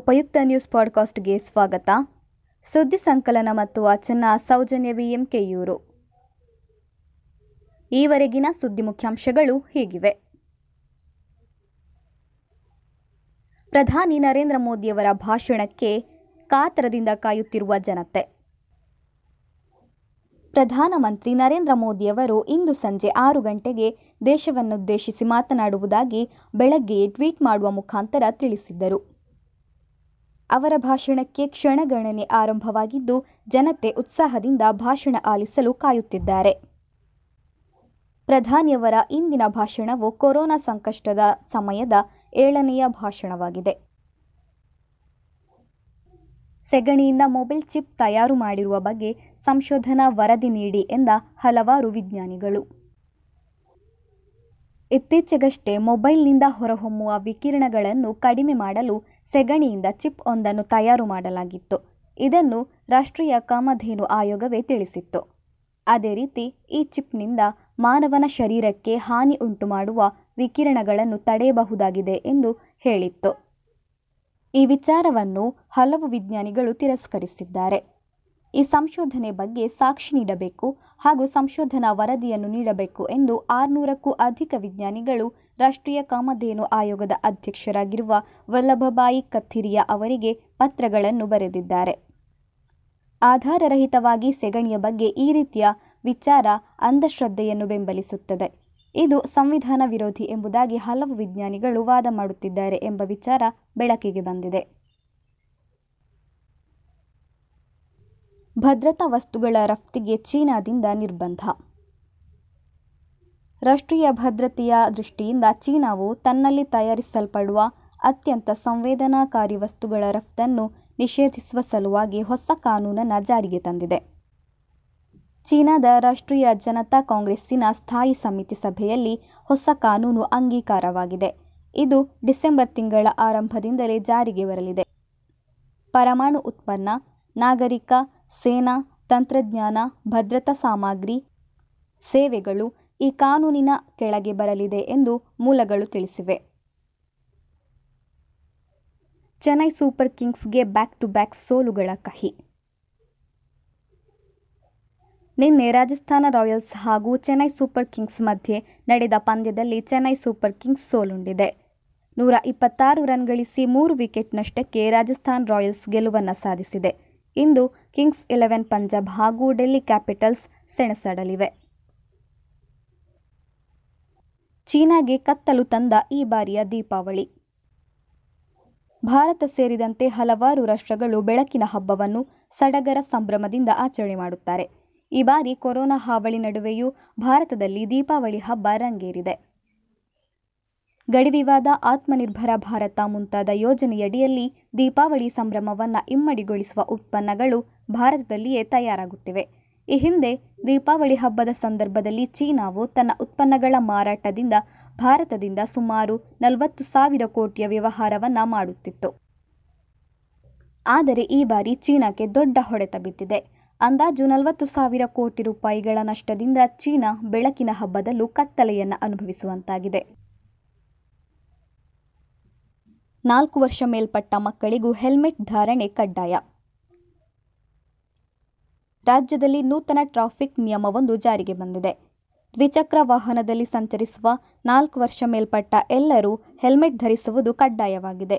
ಉಪಯುಕ್ತ ನ್ಯೂಸ್ ಪಾಡ್ಕಾಸ್ಟ್ಗೆ ಸ್ವಾಗತ. ಸುದ್ದಿ ಸಂಕಲನ ಮತ್ತು ವಾಚನ ಸೌಜನ್ಯ ವಿಎಂಕೆಯೂರು ಈವರೆಗಿನ ಸುದ್ದಿ ಮುಖ್ಯಾಂಶಗಳು ಹೀಗಿವೆ. ಪ್ರಧಾನಿ ನರೇಂದ್ರ ಮೋದಿಯವರ ಭಾಷಣಕ್ಕೆ ಕಾತರದಿಂದ ಕಾಯುತ್ತಿರುವ ಜನತೆ. ಪ್ರಧಾನಮಂತ್ರಿ ನರೇಂದ್ರ ಮೋದಿಯವರು ಇಂದು ಸಂಜೆ ಆರು ಗಂಟೆಗೆ ದೇಶವನ್ನುದ್ದೇಶಿಸಿ ಮಾತನಾಡುವುದಾಗಿ ಬೆಳಗ್ಗೆಯೇ ಟ್ವೀಟ್ ಮಾಡುವ ಮುಖಾಂತರ ತಿಳಿಸಿದ್ದರು. ಅವರ ಭಾಷಣಕ್ಕೆ ಕ್ಷಣಗಣನೆ ಆರಂಭವಾಗಿದ್ದು, ಜನತೆ ಉತ್ಸಾಹದಿಂದ ಭಾಷಣ ಆಲಿಸಲು ಕಾಯುತ್ತಿದ್ದಾರೆ. ಪ್ರಧಾನಿಯವರ ಇಂದಿನ ಭಾಷಣವು ಕೊರೋನಾ ಸಂಕಷ್ಟದ ಸಮಯದ ಏಳನೆಯ ಭಾಷಣವಾಗಿದೆ. ಸೆಗಣಿಯಿಂದ ಮೊಬೈಲ್ ಚಿಪ್ ತಯಾರು ಮಾಡಿರುವ ಬಗ್ಗೆ ಸಂಶೋಧನಾ ವರದಿ ನೀಡಿ ಎಂದ ಹಲವಾರು ವಿಜ್ಞಾನಿಗಳು. ಇತ್ತೀಚೆಗಷ್ಟೇ ಮೊಬೈಲ್ನಿಂದ ಹೊರಹೊಮ್ಮುವ ವಿಕಿರಣಗಳನ್ನು ಕಡಿಮೆ ಮಾಡಲು ಸೆಗಣಿಯಿಂದ ಚಿಪ್ ಒಂದನ್ನು ತಯಾರು ಮಾಡಲಾಗಿತ್ತು. ಇದನ್ನು ರಾಷ್ಟ್ರೀಯ ಕಾಮಧೇನು ಆಯೋಗವೇ ತಿಳಿಸಿತ್ತು. ಅದೇ ರೀತಿ, ಈ ಚಿಪ್ನಿಂದ ಮಾನವನ ಶರೀರಕ್ಕೆ ಹಾನಿ ಉಂಟುಮಾಡುವ ವಿಕಿರಣಗಳನ್ನು ತಡೆಯಬಹುದಾಗಿದೆ ಎಂದು ಹೇಳಿತ್ತು. ಈ ವಿಚಾರವನ್ನು ಹಲವು ವಿಜ್ಞಾನಿಗಳು ತಿರಸ್ಕರಿಸಿದ್ದಾರೆ. ಈ ಸಂಶೋಧನೆ ಬಗ್ಗೆ ಸಾಕ್ಷಿ ನೀಡಬೇಕು ಹಾಗೂ ಸಂಶೋಧನಾ ವರದಿಯನ್ನು ನೀಡಬೇಕು ಎಂದು ಆರುನೂರಕ್ಕೂ ಅಧಿಕ ವಿಜ್ಞಾನಿಗಳು ರಾಷ್ಟ್ರೀಯ ಕಾಮಧೇನು ಆಯೋಗದ ಅಧ್ಯಕ್ಷರಾಗಿರುವ ವಲ್ಲಭಭಾಯಿ ಕಥಿರಿಯಾ ಅವರಿಗೆ ಪತ್ರಗಳನ್ನು ಬರೆದಿದ್ದಾರೆ. ಆಧಾರರಹಿತವಾಗಿ ಸೆಗಣಿಯ ಬಗ್ಗೆ ಈ ರೀತಿಯ ವಿಚಾರ ಅಂಧಶ್ರದ್ಧೆಯನ್ನು ಬೆಂಬಲಿಸುತ್ತದೆ. ಇದು ಸಂವಿಧಾನ ವಿರೋಧಿ ಎಂಬುದಾಗಿ ಹಲವು ವಿಜ್ಞಾನಿಗಳು ವಾದ ಮಾಡುತ್ತಿದ್ದಾರೆ ಎಂಬ ವಿಚಾರ ಬೆಳಕಿಗೆ ಬಂದಿದೆ. ಭದ್ರತಾ ವಸ್ತುಗಳ ರಫ್ತಿಗೆ ಚೀನಾದಿಂದ ನಿರ್ಬಂಧ. ರಾಷ್ಟ್ರೀಯ ಭದ್ರತೆಯ ದೃಷ್ಟಿಯಿಂದ ಚೀನಾವು ತನ್ನಲ್ಲಿ ತಯಾರಿಸಲ್ಪಡುವ ಅತ್ಯಂತ ಸಂವೇದನಾಕಾರಿ ವಸ್ತುಗಳ ರಫ್ತನ್ನು ನಿಷೇಧಿಸುವ ಸಲುವಾಗಿ ಹೊಸ ಕಾನೂನನ್ನು ಜಾರಿಗೆ ತಂದಿದೆ. ಚೀನಾದ ರಾಷ್ಟ್ರೀಯ ಜನತಾ ಕಾಂಗ್ರೆಸ್ಸಿನ ಸ್ಥಾಯಿ ಸಮಿತಿ ಸಭೆಯಲ್ಲಿ ಹೊಸ ಕಾನೂನು ಅಂಗೀಕಾರವಾಗಿದೆ. ಇದು ಡಿಸೆಂಬರ್ ತಿಂಗಳ ಆರಂಭದಿಂದಲೇ ಜಾರಿಗೆ ಬರಲಿದೆ. ಪರಮಾಣು ಉತ್ಪನ್ನ, ನಾಗರಿಕ ಸೇನಾ, ತಂತ್ರಜ್ಞಾನ, ಭದ್ರತಾ ಸಾಮಗ್ರಿ, ಸೇವೆಗಳು ಈ ಕಾನೂನಿನ ಕೆಳಗೆ ಬರಲಿದೆ ಎಂದು ಮೂಲಗಳು ತಿಳಿಸಿವೆ. ಚೆನ್ನೈ ಸೂಪರ್ ಕಿಂಗ್ಸ್ಗೆ ಬ್ಯಾಕ್ ಟು ಬ್ಯಾಕ್ ಸೋಲುಗಳ ಕಹಿ. ನಿನ್ನೆ ರಾಜಸ್ಥಾನ ರಾಯಲ್ಸ್ ಹಾಗೂ ಚೆನ್ನೈ ಸೂಪರ್ ಕಿಂಗ್ಸ್ ಮಧ್ಯೆ ನಡೆದ ಪಂದ್ಯದಲ್ಲಿ ಚೆನ್ನೈ ಸೂಪರ್ ಕಿಂಗ್ಸ್ ಸೋಲುಂಡಿದೆ. ನೂರ ಇಪ್ಪತ್ತಾರು ರನ್ ಗಳಿಸಿ ಮೂರು ವಿಕೆಟ್ ನಷ್ಟಕ್ಕೆ ರಾಜಸ್ಥಾನ್ ರಾಯಲ್ಸ್ ಗೆಲುವನ್ನು ಸಾಧಿಸಿದೆ. ಇಂದು ಕಿಂಗ್ಸ್ ಇಲೆವೆನ್ ಪಂಜಾಬ್ ಹಾಗೂ ಡೆಲ್ಲಿ ಕ್ಯಾಪಿಟಲ್ಸ್ ಸೆಣಸಾಡಲಿವೆ. ಚೀನಾಗೆ ಕತ್ತಲು ತಂದ ಈ ಬಾರಿಯ ದೀಪಾವಳಿ. ಭಾರತ ಸೇರಿದಂತೆ ಹಲವಾರು ರಾಷ್ಟ್ರಗಳು ಬೆಳಕಿನ ಹಬ್ಬವನ್ನು ಸಡಗರ ಸಂಭ್ರಮದಿಂದ ಆಚರಣೆ ಮಾಡುತ್ತಾರೆ. ಈ ಬಾರಿ ಕೊರೋನಾ ಹಾವಳಿ ನಡುವೆಯೂ ಭಾರತದಲ್ಲಿ ದೀಪಾವಳಿ ಹಬ್ಬ ರಂಗೇರಿದೆ. ಗಡಿ ವಿವಾದ ಆತ್ಮನಿರ್ಭರ ಭಾರತ ಮುಂತಾದ ಯೋಜನೆಯಡಿಯಲ್ಲಿ ದೀಪಾವಳಿ ಸಂಭ್ರಮವನ್ನು ಇಮ್ಮಡಿಗೊಳಿಸುವ ಉತ್ಪನ್ನಗಳು ಭಾರತದಲ್ಲಿಯೇ ತಯಾರಾಗುತ್ತಿವೆ. ಈ ಹಿಂದೆ ದೀಪಾವಳಿ ಹಬ್ಬದ ಸಂದರ್ಭದಲ್ಲಿ ಚೀನಾವು ತನ್ನ ಉತ್ಪನ್ನಗಳ ಮಾರಾಟದಿಂದ ಭಾರತದಿಂದ ಸುಮಾರು ನಲವತ್ತು ಸಾವಿರ ಕೋಟಿಯ ವ್ಯವಹಾರವನ್ನು ಮಾಡುತ್ತಿತ್ತು. ಆದರೆ ಈ ಬಾರಿ ಚೀನಾಕ್ಕೆ ದೊಡ್ಡ ಹೊಡೆತ ಬಿದ್ದಿದೆ. ಅಂದಾಜು ನಲವತ್ತು ಸಾವಿರ ಕೋಟಿ ರೂಪಾಯಿಗಳ ನಷ್ಟದಿಂದ ಚೀನಾ ಬೆಳಕಿನ ಹಬ್ಬದಲ್ಲೂ ಕತ್ತಲೆಯನ್ನು ಅನುಭವಿಸುವಂತಾಗಿದೆ. ನಾಲ್ಕು ವರ್ಷ ಮೇಲ್ಪಟ್ಟ ಮಕ್ಕಳಿಗೂ ಹೆಲ್ಮೆಟ್ ಧಾರಣೆ ಕಡ್ಡಾಯ. ರಾಜ್ಯದಲ್ಲಿ ನೂತನ ಟ್ರಾಫಿಕ್ ನಿಯಮವೊಂದು ಜಾರಿಗೆ ಬಂದಿದೆ. ದ್ವಿಚಕ್ರ ವಾಹನದಲ್ಲಿ ಸಂಚರಿಸುವ ನಾಲ್ಕು ವರ್ಷ ಮೇಲ್ಪಟ್ಟ ಎಲ್ಲರೂ ಹೆಲ್ಮೆಟ್ ಧರಿಸುವುದು ಕಡ್ಡಾಯವಾಗಿದೆ.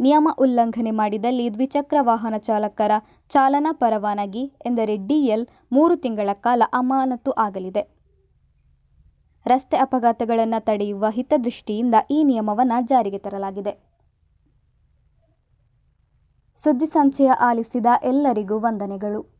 ನಿಯಮ ಉಲ್ಲಂಘನೆ ಮಾಡಿದಲ್ಲಿ ದ್ವಿಚಕ್ರ ವಾಹನ ಚಾಲಕರ ಚಾಲನಾ ಪರವಾನಗಿ ಎಂದರೆ ಡಿಎಲ್ ಮೂರು ತಿಂಗಳ ಕಾಲ ಅಮಾನತು ಆಗಲಿದೆ. ರಸ್ತೆ ಅಪಘಾತಗಳನ್ನು ತಡೆಯುವ ಹಿತದೃಷ್ಟಿಯಿಂದ ಈ ನಿಯಮವನ್ನು ಜಾರಿಗೆ ತರಲಾಗಿದೆ. ಸುದ್ದಿ ಸಂಚಯ ಆಲಿಸಿದ ಎಲ್ಲರಿಗೂ ವಂದನೆಗಳು.